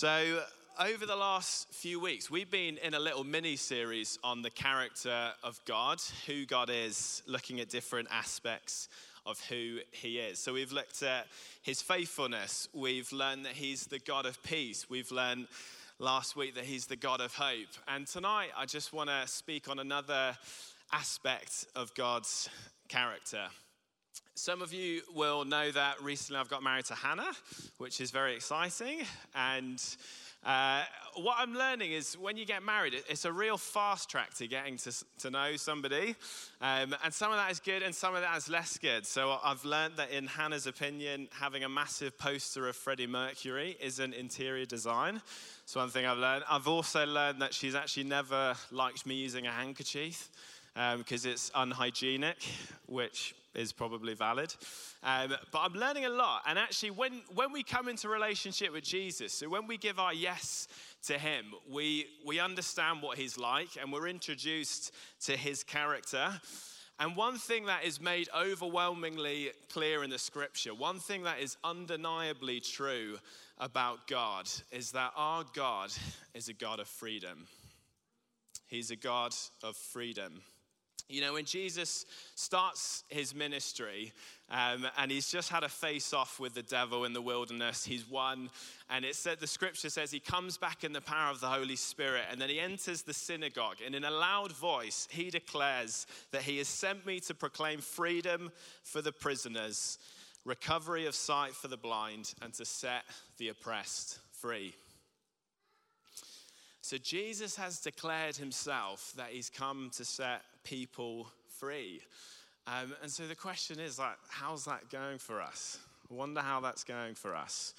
So, over the last few weeks, we've been in a little mini series on the character of God, who God is, looking at different aspects of who He is. So, we've looked at His faithfulness, we've learned that He's the God of peace, we've learned last week that He's the God of hope. And tonight, I just want to speak on another aspect of God's character. Some of you will know that recently I've got married to Hannah, which is very exciting. And uh, what I'm learning is when you get married, it's a real fast track to getting to, to know somebody. Um, and some of that is good and some of that is less good. So I've learned that in Hannah's opinion, having a massive poster of Freddie Mercury isn't interior design. It's one thing I've learned. I've also learned that she's actually never liked me using a handkerchief because um, it's unhygienic, which is probably valid. Um, but I'm learning a lot. And actually, when, when we come into relationship with Jesus, so when we give our yes to him, we, we understand what he's like and we're introduced to his character. And one thing that is made overwhelmingly clear in the scripture, one thing that is undeniably true about God, is that our God is a God of freedom. He's a God of freedom. You know, when Jesus starts his ministry um, and he's just had a face off with the devil in the wilderness, he's won. And it said, the scripture says he comes back in the power of the Holy Spirit and then he enters the synagogue. And in a loud voice, he declares that he has sent me to proclaim freedom for the prisoners, recovery of sight for the blind, and to set the oppressed free. So Jesus has declared himself that he's come to set people free. Um, and so the question is like, how's that going for us? I wonder how that's going for us.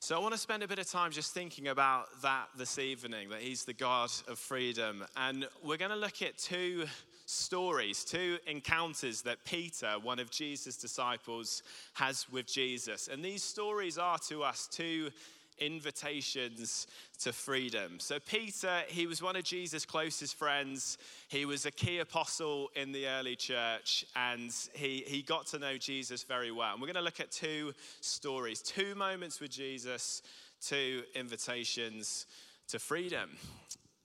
So I want to spend a bit of time just thinking about that this evening, that he's the God of freedom. And we're going to look at two stories, two encounters that Peter, one of Jesus' disciples, has with Jesus. And these stories are to us two invitations to freedom. So, Peter, he was one of Jesus' closest friends. He was a key apostle in the early church, and he, he got to know Jesus very well. And we're going to look at two stories, two moments with Jesus, two invitations to freedom.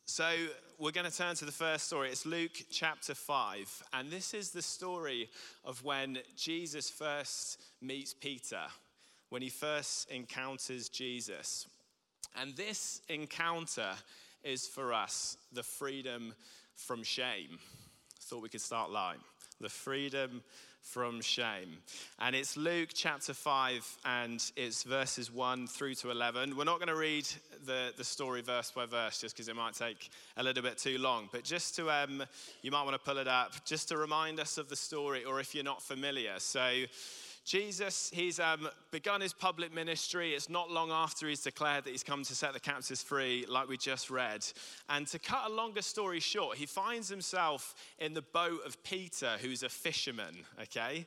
So, we're going to turn to the first story. It's Luke chapter 5. And this is the story of when Jesus first meets Peter when he first encounters Jesus. And this encounter is for us the freedom from shame. Thought we could start line. The freedom from shame. And it's Luke chapter 5, and it's verses 1 through to 11. We're not going to read the, the story verse by verse just because it might take a little bit too long. But just to, um, you might want to pull it up, just to remind us of the story, or if you're not familiar. So, Jesus, he's um, begun his public ministry. It's not long after he's declared that he's come to set the captives free, like we just read. And to cut a longer story short, he finds himself in the boat of Peter, who's a fisherman, okay?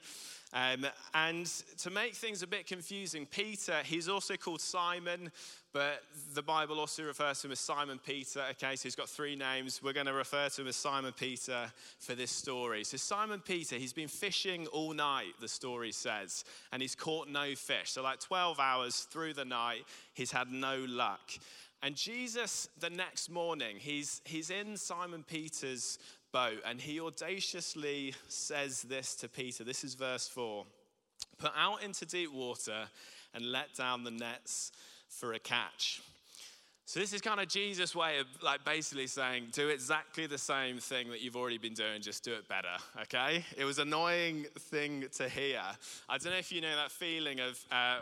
Um, and to make things a bit confusing, Peter, he's also called Simon, but the Bible also refers to him as Simon Peter. Okay, so he's got three names. We're going to refer to him as Simon Peter for this story. So, Simon Peter, he's been fishing all night, the story says, and he's caught no fish. So, like 12 hours through the night, he's had no luck. And Jesus, the next morning, he's, he's in Simon Peter's boat and he audaciously says this to Peter. This is verse 4 Put out into deep water and let down the nets for a catch. So this is kind of Jesus' way of like basically saying, do exactly the same thing that you've already been doing, just do it better. Okay? It was annoying thing to hear. I don't know if you know that feeling of uh,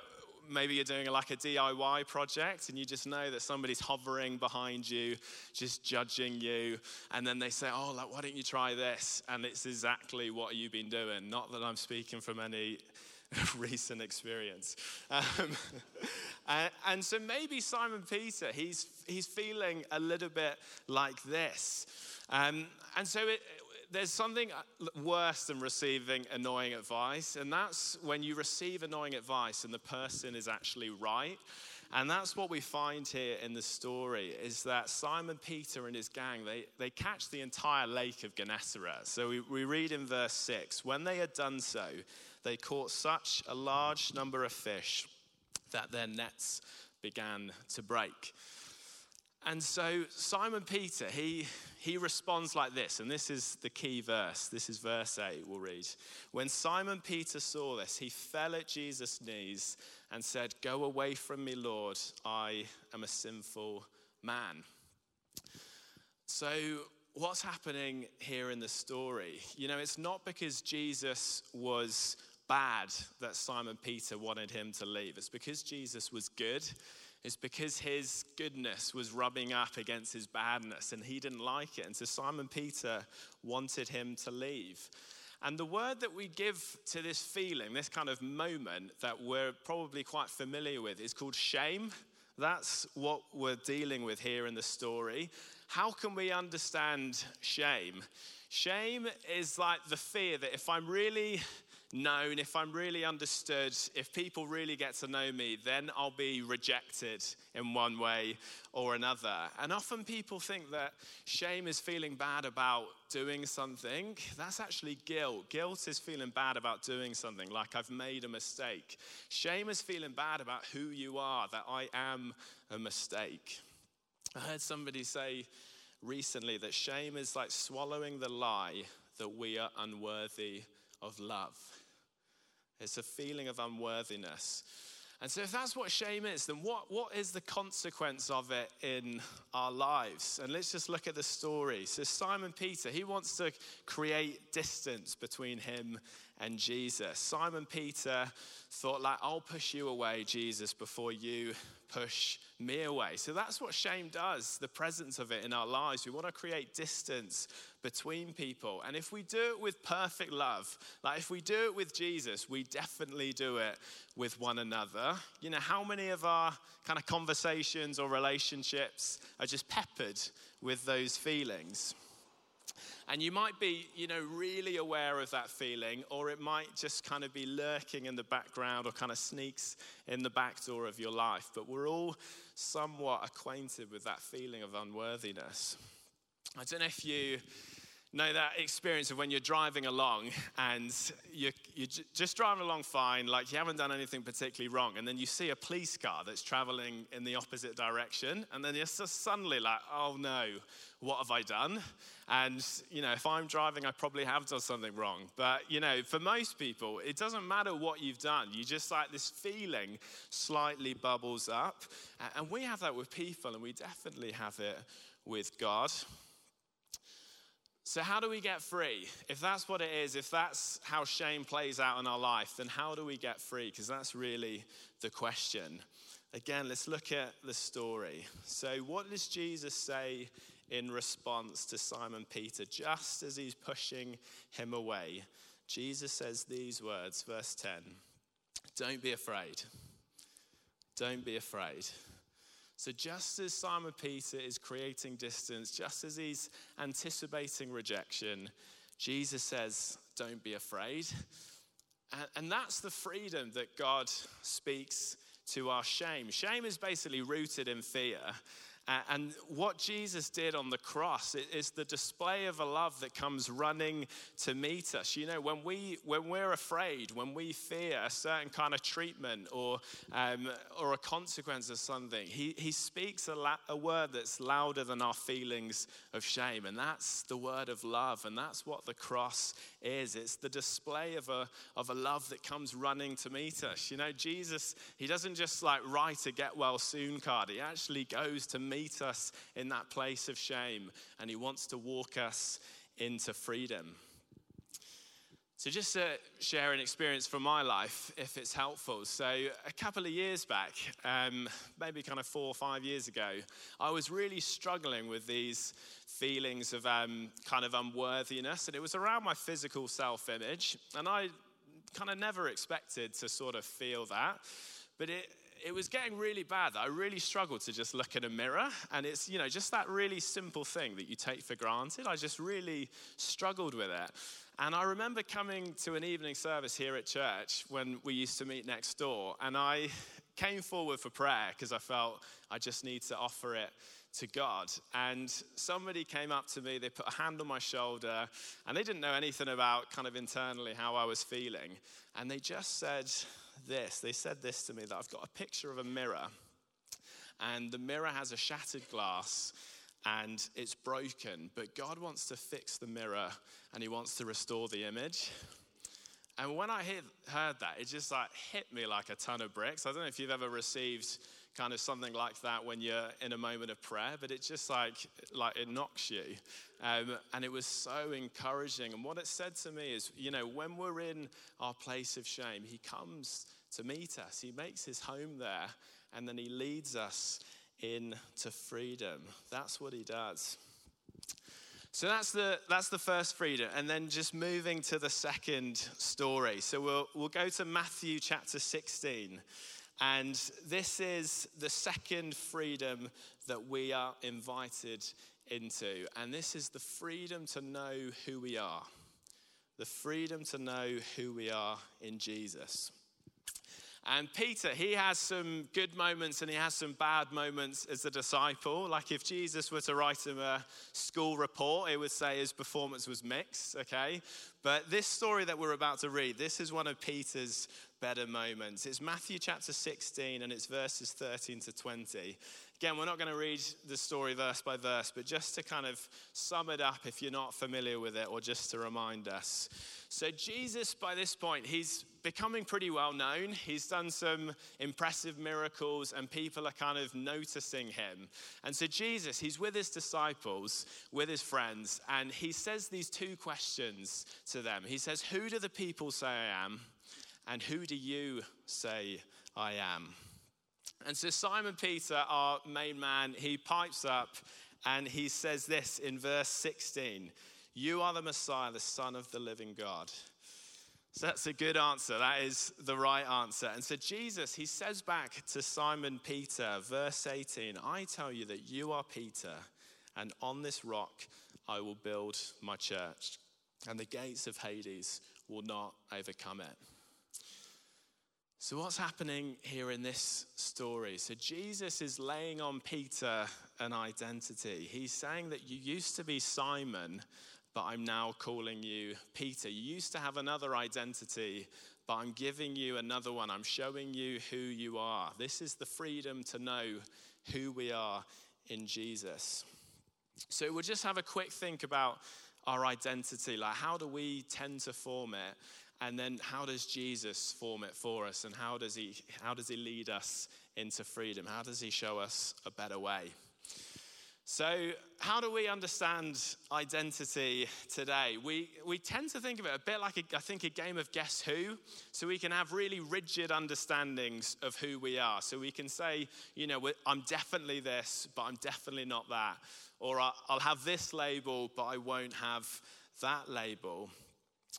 maybe you're doing like a DIY project and you just know that somebody's hovering behind you, just judging you, and then they say, "Oh, like why don't you try this?" And it's exactly what you've been doing. Not that I'm speaking from any recent experience. Um, and, so maybe Simon Peter, he's, he's feeling a little bit like this. Um, and so it, there's something uh, worse than receiving annoying advice, and that's when you receive annoying advice and the person is actually right. And that's what we find here in the story is that Simon Peter and his gang, they, they catch the entire lake of Gennesaret. So we, we read in verse 6 when they had done so, they caught such a large number of fish that their nets began to break. And so Simon Peter, he, he responds like this, and this is the key verse. This is verse 8, we'll read. When Simon Peter saw this, he fell at Jesus' knees and said, Go away from me, Lord, I am a sinful man. So, what's happening here in the story? You know, it's not because Jesus was bad that Simon Peter wanted him to leave, it's because Jesus was good. It's because his goodness was rubbing up against his badness and he didn't like it. And so Simon Peter wanted him to leave. And the word that we give to this feeling, this kind of moment that we're probably quite familiar with, is called shame. That's what we're dealing with here in the story. How can we understand shame? Shame is like the fear that if I'm really known, if I'm really understood, if people really get to know me, then I'll be rejected in one way or another. And often people think that shame is feeling bad about doing something. That's actually guilt. Guilt is feeling bad about doing something, like I've made a mistake. Shame is feeling bad about who you are, that I am a mistake. I heard somebody say recently that shame is like swallowing the lie that we are unworthy of love. It's a feeling of unworthiness. And so, if that's what shame is, then what, what is the consequence of it in our lives? And let's just look at the story. So, Simon Peter, he wants to create distance between him and Jesus. Simon Peter thought, like, I'll push you away, Jesus, before you push me away. So that's what shame does, the presence of it in our lives. We want to create distance between people. And if we do it with perfect love, like if we do it with Jesus, we definitely do it with one another. You know, how many of our kind of conversations or relationships are just peppered with those feelings? And you might be, you know, really aware of that feeling, or it might just kind of be lurking in the background or kind of sneaks in the back door of your life. But we're all somewhat acquainted with that feeling of unworthiness. I don't know if you know that experience of when you're driving along and you're, you're, just driving along fine, like you haven't done anything particularly wrong, and then you see a police car that's traveling in the opposite direction, and then you're just suddenly like, oh no, what have I done? And, you know, if I'm driving, I probably have done something wrong. But, you know, for most people, it doesn't matter what you've done. You just like this feeling slightly bubbles up. And we have that with people, and we definitely have it with God. So, how do we get free? If that's what it is, if that's how shame plays out in our life, then how do we get free? Because that's really the question. Again, let's look at the story. So, what does Jesus say in response to Simon Peter just as he's pushing him away? Jesus says these words, verse 10 Don't be afraid. Don't be afraid. So, just as Simon Peter is creating distance, just as he's anticipating rejection, Jesus says, Don't be afraid. And that's the freedom that God speaks to our shame. Shame is basically rooted in fear. And what Jesus did on the cross is the display of a love that comes running to meet us. You know, when, we, when we're afraid, when we fear a certain kind of treatment or, um, or a consequence of something, he, he speaks a, la- a word that's louder than our feelings of shame. And that's the word of love. And that's what the cross is it's the display of a, of a love that comes running to meet us. You know, Jesus, he doesn't just like write a get well soon card, he actually goes to meet meet us in that place of shame, and He wants to walk us into freedom. So, just to share an experience from my life, if it's helpful. So, a couple of years back, um, maybe kind of four or five years ago, I was really struggling with these feelings of um, kind of unworthiness, and it was around my physical self image. And I kind of never expected to sort of feel that, but it, it was getting really bad that I really struggled to just look in a mirror. And it's, you know, just that really simple thing that you take for granted. I just really struggled with it. And I remember coming to an evening service here at church when we used to meet next door. And I came forward for prayer because I felt I just need to offer it to God. And somebody came up to me, they put a hand on my shoulder, and they didn't know anything about kind of internally how I was feeling. And they just said, this. They said this to me that I've got a picture of a mirror. and the mirror has a shattered glass and it's broken, but God wants to fix the mirror and He wants to restore the image. And when I heard that, it just like hit me like a ton of bricks. I don't know if you've ever received kind of something like that when you're in a moment of prayer, but it just like like it knocks you. Um, and it was so encouraging. And what it said to me is, you know, when we're in our place of shame, He comes to meet us. He makes His home there, and then He leads us into freedom. That's what He does. So that's the, that's the first freedom. And then just moving to the second story. So we'll, we'll go to Matthew chapter 16. And this is the second freedom that we are invited into. And this is the freedom to know who we are. The freedom to know who we are in Jesus. And Peter, he has some good moments and he has some bad moments as a disciple. Like if Jesus were to write him a school report, it would say his performance was mixed, okay? But this story that we're about to read, this is one of Peter's better moments. It's Matthew chapter 16 and it's verses 13 to 20. Again, we're not going to read the story verse by verse, but just to kind of sum it up if you're not familiar with it or just to remind us. So, Jesus, by this point, he's becoming pretty well known. He's done some impressive miracles, and people are kind of noticing him. And so, Jesus, he's with his disciples, with his friends, and he says these two questions to them. He says, Who do the people say I am? And who do you say I am? And so Simon Peter, our main man, he pipes up and he says this in verse 16 You are the Messiah, the Son of the living God. So that's a good answer. That is the right answer. And so Jesus, he says back to Simon Peter, verse 18 I tell you that you are Peter, and on this rock I will build my church, and the gates of Hades will not overcome it. So, what's happening here in this story? So, Jesus is laying on Peter an identity. He's saying that you used to be Simon, but I'm now calling you Peter. You used to have another identity, but I'm giving you another one. I'm showing you who you are. This is the freedom to know who we are in Jesus. So, we'll just have a quick think about our identity. Like, how do we tend to form it? And then how does Jesus form it for us? And how does he, how does he lead us into freedom? How does he show us a better way? So, how do we understand identity today? We, we tend to think of it a bit like, a, I think, a game of guess who. So, we can have really rigid understandings of who we are. So, we can say, you know, I'm definitely this, but I'm definitely not that. Or I'll have this label, but I won't have that label.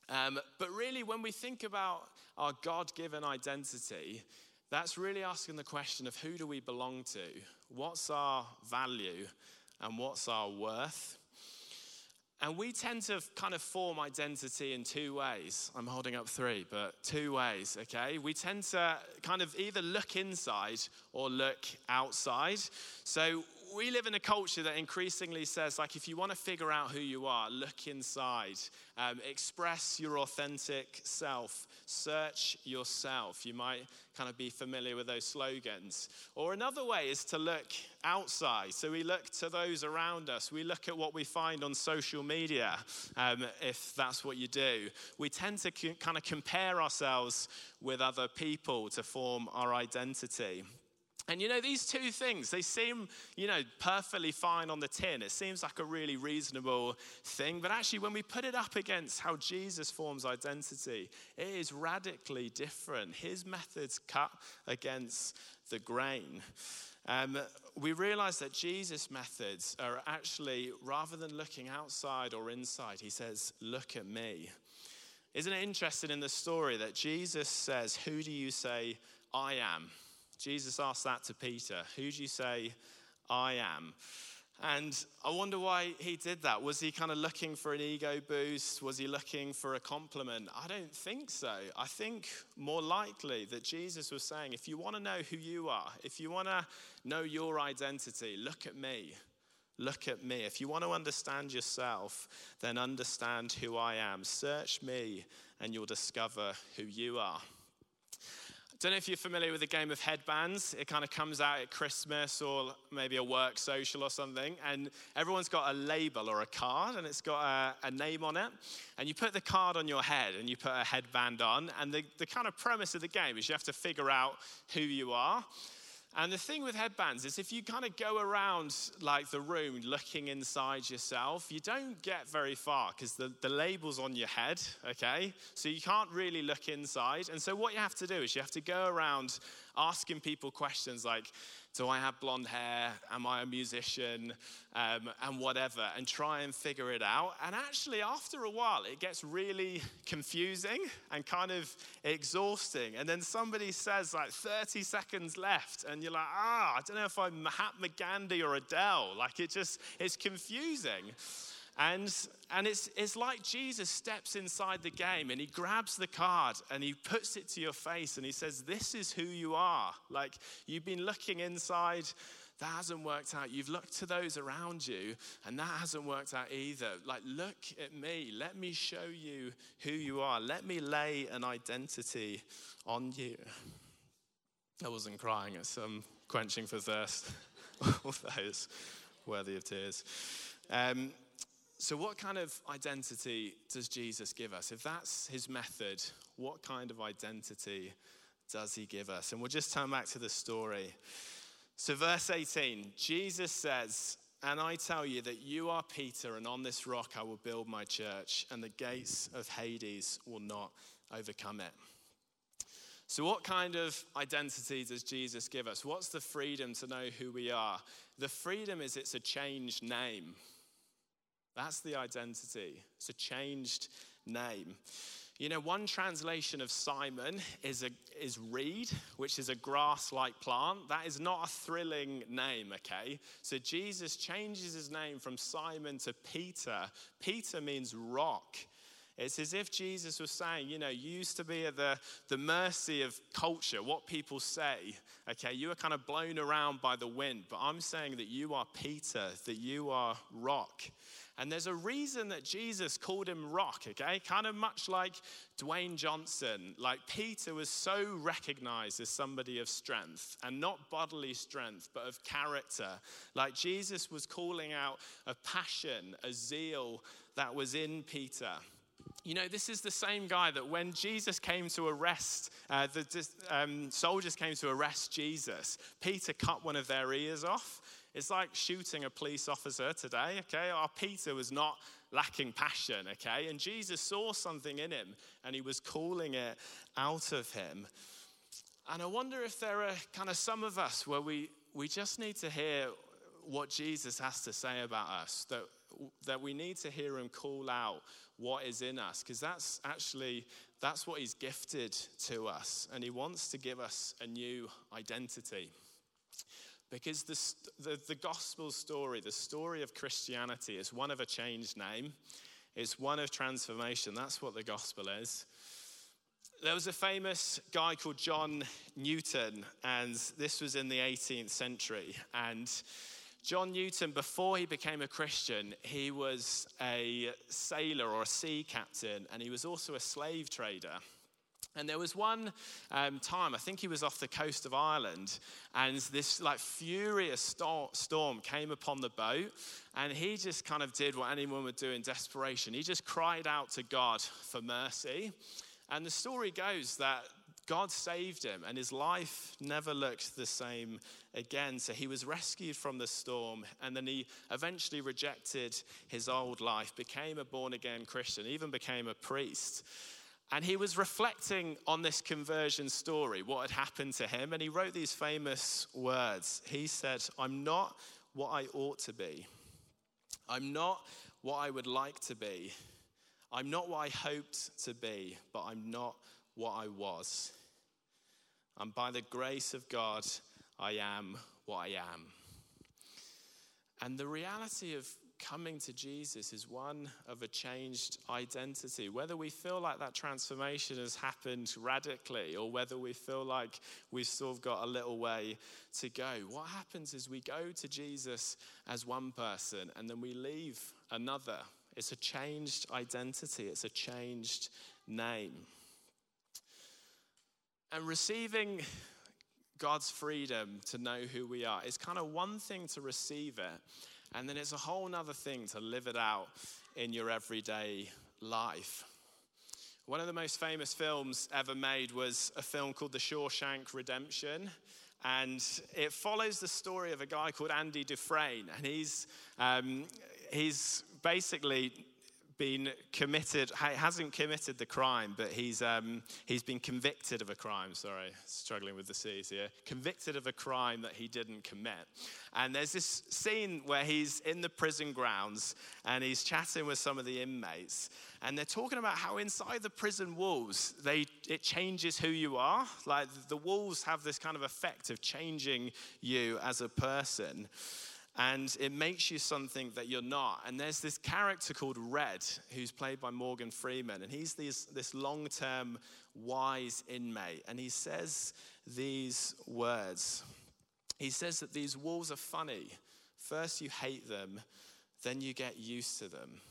Um, but really, when we think about our God given identity, that's really asking the question of who do we belong to? What's our value and what's our worth? And we tend to kind of form identity in two ways. I'm holding up three, but two ways, okay? We tend to kind of either look inside or look outside. So we live in a culture that increasingly says, like, if you want to figure out who you are, look inside, um, express your authentic self, search yourself. You might kind of be familiar with those slogans. Or another way is to look outside. So we look to those around us. We look at what we find on social media, um, if that's what you do. We tend to kind of compare ourselves with other people to form our identity. And you know, these two things, they seem, you know, perfectly fine on the tin. It seems like a really reasonable thing. But actually, when we put it up against how Jesus forms identity, it is radically different. His methods cut against the grain. Um, we realize that Jesus' methods are actually, rather than looking outside or inside, he says, Look at me. Isn't it interesting in the story that Jesus says, Who do you say I am? Jesus asked that to Peter Who do you say I am? And I wonder why he did that. Was he kind of looking for an ego boost? Was he looking for a compliment? I don't think so. I think more likely that Jesus was saying, if you want to know who you are, if you want to know your identity, look at me. Look at me. If you want to understand yourself, then understand who I am. Search me and you'll discover who you are. Don't know if you're familiar with the game of headbands. It kind of comes out at Christmas or maybe a work social or something, and everyone's got a label or a card, and it's got a, a name on it. And you put the card on your head, and you put a headband on. And the, the kind of premise of the game is you have to figure out who you are. And the thing with headbands is if you kind of go around like the room looking inside yourself, you don't get very far because the, the label's on your head, okay? So you can't really look inside. And so what you have to do is you have to go around asking people questions like, do I have blonde hair? Am I a musician? Um, and whatever, and try and figure it out. And actually, after a while, it gets really confusing and kind of exhausting. And then somebody says, like, 30 seconds left, and you're like, ah, I don't know if I'm Mahatma Gandhi or Adele. Like, it just, it's confusing. And, and it's, it's like Jesus steps inside the game and he grabs the card and he puts it to your face and he says, This is who you are. Like you've been looking inside, that hasn't worked out. You've looked to those around you and that hasn't worked out either. Like, look at me. Let me show you who you are. Let me lay an identity on you. I wasn't crying at some quenching for thirst. All those worthy of tears. Um, so, what kind of identity does Jesus give us? If that's his method, what kind of identity does he give us? And we'll just turn back to the story. So, verse 18 Jesus says, And I tell you that you are Peter, and on this rock I will build my church, and the gates of Hades will not overcome it. So, what kind of identity does Jesus give us? What's the freedom to know who we are? The freedom is it's a changed name. That's the identity. It's a changed name. You know, one translation of Simon is, a, is reed, which is a grass like plant. That is not a thrilling name, okay? So Jesus changes his name from Simon to Peter. Peter means rock. It's as if Jesus was saying, you know, you used to be at the, the mercy of culture, what people say. Okay, you were kind of blown around by the wind, but I'm saying that you are Peter, that you are rock. And there's a reason that Jesus called him rock, okay? Kind of much like Dwayne Johnson. Like Peter was so recognized as somebody of strength, and not bodily strength, but of character. Like Jesus was calling out a passion, a zeal that was in Peter. You know, this is the same guy that when Jesus came to arrest, uh, the um, soldiers came to arrest Jesus, Peter cut one of their ears off. It's like shooting a police officer today, okay? Our Peter was not lacking passion, okay? And Jesus saw something in him and he was calling it out of him. And I wonder if there are kind of some of us where we, we just need to hear what Jesus has to say about us, that, that we need to hear him call out what is in us, because that's actually, that's what he's gifted to us. And he wants to give us a new identity. Because the, the, the, gospel story, the story of Christianity, is one of a changed name, it's one of transformation. That's what the gospel is. There was a famous guy called John Newton, and this was in the 18th century. And John Newton, before he became a Christian, he was a sailor or a sea captain, and he was also a slave trader. And there was one um, time, I think he was off the coast of Ireland, and this like furious storm came upon the boat, and he just kind of did what anyone would do in desperation. He just cried out to God for mercy. And the story goes that God saved him, and his life never looked the same again. So he was rescued from the storm, and then he eventually rejected his old life, became a born again Christian, even became a priest. And he was reflecting on this conversion story, what had happened to him, and he wrote these famous words. He said, I'm not what I ought to be. I'm not what I would like to be. I'm not what I hoped to be, but I'm not what I was. And by the grace of God, I am what I am. And the reality of coming to Jesus is one of a changed identity. Whether we feel like that transformation has happened radically or whether we feel like we've of got a little way to go, what happens is we go to Jesus as one person and then we leave another. It's a changed identity, it's a changed name. And receiving God's freedom to know who we are is kind of one thing to receive it, and then it's a whole other thing to live it out in your everyday life. One of the most famous films ever made was a film called The Shawshank Redemption. And it follows the story of a guy called Andy Dufresne. And he's, um, he's basically been committed, hasn't committed the crime, but he's, um, he's been convicted of a crime. Sorry, struggling with the C's here. Convicted of a crime that he didn't commit. And there's this scene where he's in the prison grounds and he's chatting with some of the inmates. And they're talking about how inside the prison walls, they, it changes who you are. Like the walls have this kind of effect of changing you as a person and it makes you something that you're not. And there's this character called Red, who's played by Morgan Freeman, and he's this, this long term wise inmate. And he says these words He says that these walls are funny. First, you hate them, then, you get used to them.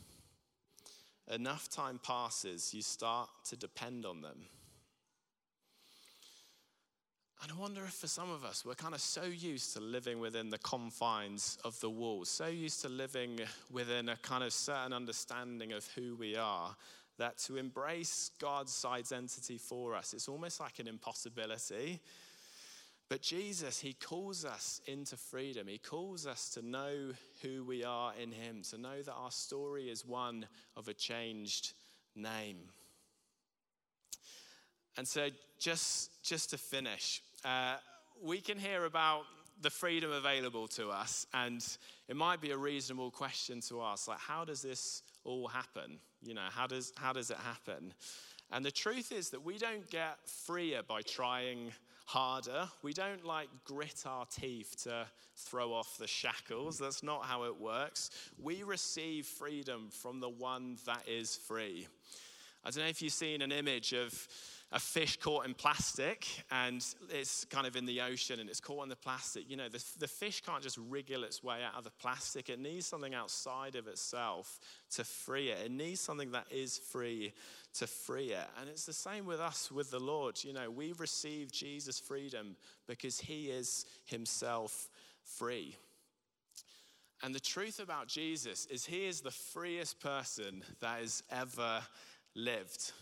Enough time passes, you start to depend on them. And I wonder if for some of us, we're kind of so used to living within the confines of the walls, so used to living within a kind of certain understanding of who we are, that to embrace God's identity for us, it's almost like an impossibility. But Jesus, He calls us into freedom. He calls us to know who we are in Him, to know that our story is one of a changed name. And so, just, just to finish, uh, we can hear about the freedom available to us, and it might be a reasonable question to ask, like, how does this all happen? You know, how does, how does it happen? And the truth is that we don't get freer by trying harder. We don't like grit our teeth to throw off the shackles. That's not how it works. We receive freedom from the one that is free. I don't know if you've seen an image of a fish caught in plastic and it's kind of in the ocean and it's caught in the plastic. You know, the, the fish can't just wriggle its way out of the plastic. It needs something outside of itself to free it. It needs something that is free to free it. And it's the same with us, with the Lord. You know, we receive Jesus' freedom because he is himself free. And the truth about Jesus is he is the freest person that has ever lived.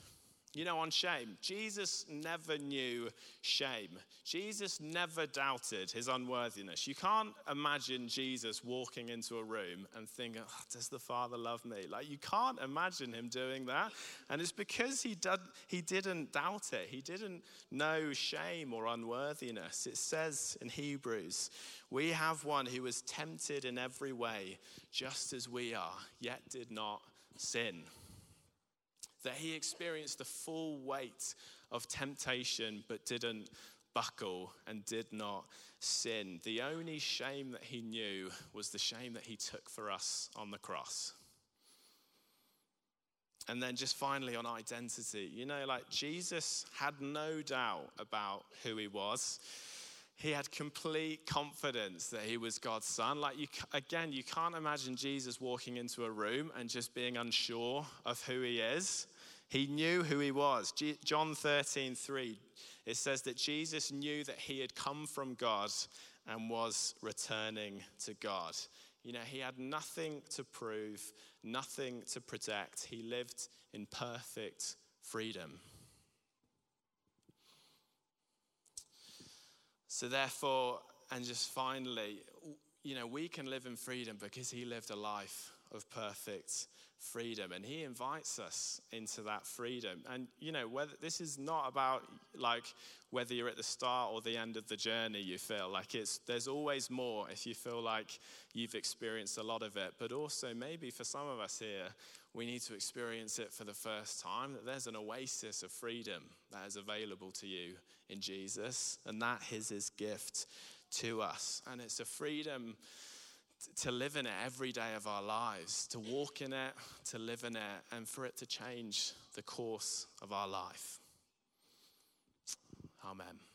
You know, on shame, Jesus never knew shame. Jesus never doubted his unworthiness. You can't imagine Jesus walking into a room and thinking, oh, Does the Father love me? Like, you can't imagine him doing that. And it's because he, did, he didn't doubt it, he didn't know shame or unworthiness. It says in Hebrews, We have one who was tempted in every way, just as we are, yet did not sin that he experienced the full weight of temptation but didn't buckle and did not sin. The only shame that he knew was the shame that he took for us on the cross. And then just finally on identity, you know, like Jesus had no doubt about who he was. He had complete confidence that he was God's son. Like, you, again, you can't imagine Jesus walking into a room and just being unsure of who he is. He knew who he was. John 13, 3, it says that Jesus knew that he had come from God and was returning to God. You know, he had nothing to prove, nothing to protect. He lived in perfect freedom. So, therefore, and just finally, you know, we can live in freedom because he lived a life of perfect freedom and he invites us into that freedom. And you know whether this is not about like whether you're at the start or the end of the journey you feel like it's there's always more if you feel like you've experienced a lot of it but also maybe for some of us here we need to experience it for the first time that there's an oasis of freedom that is available to you in Jesus and that is his gift to us and it's a freedom to live in it every day of our lives, to walk in it, to live in it, and for it to change the course of our life. Amen.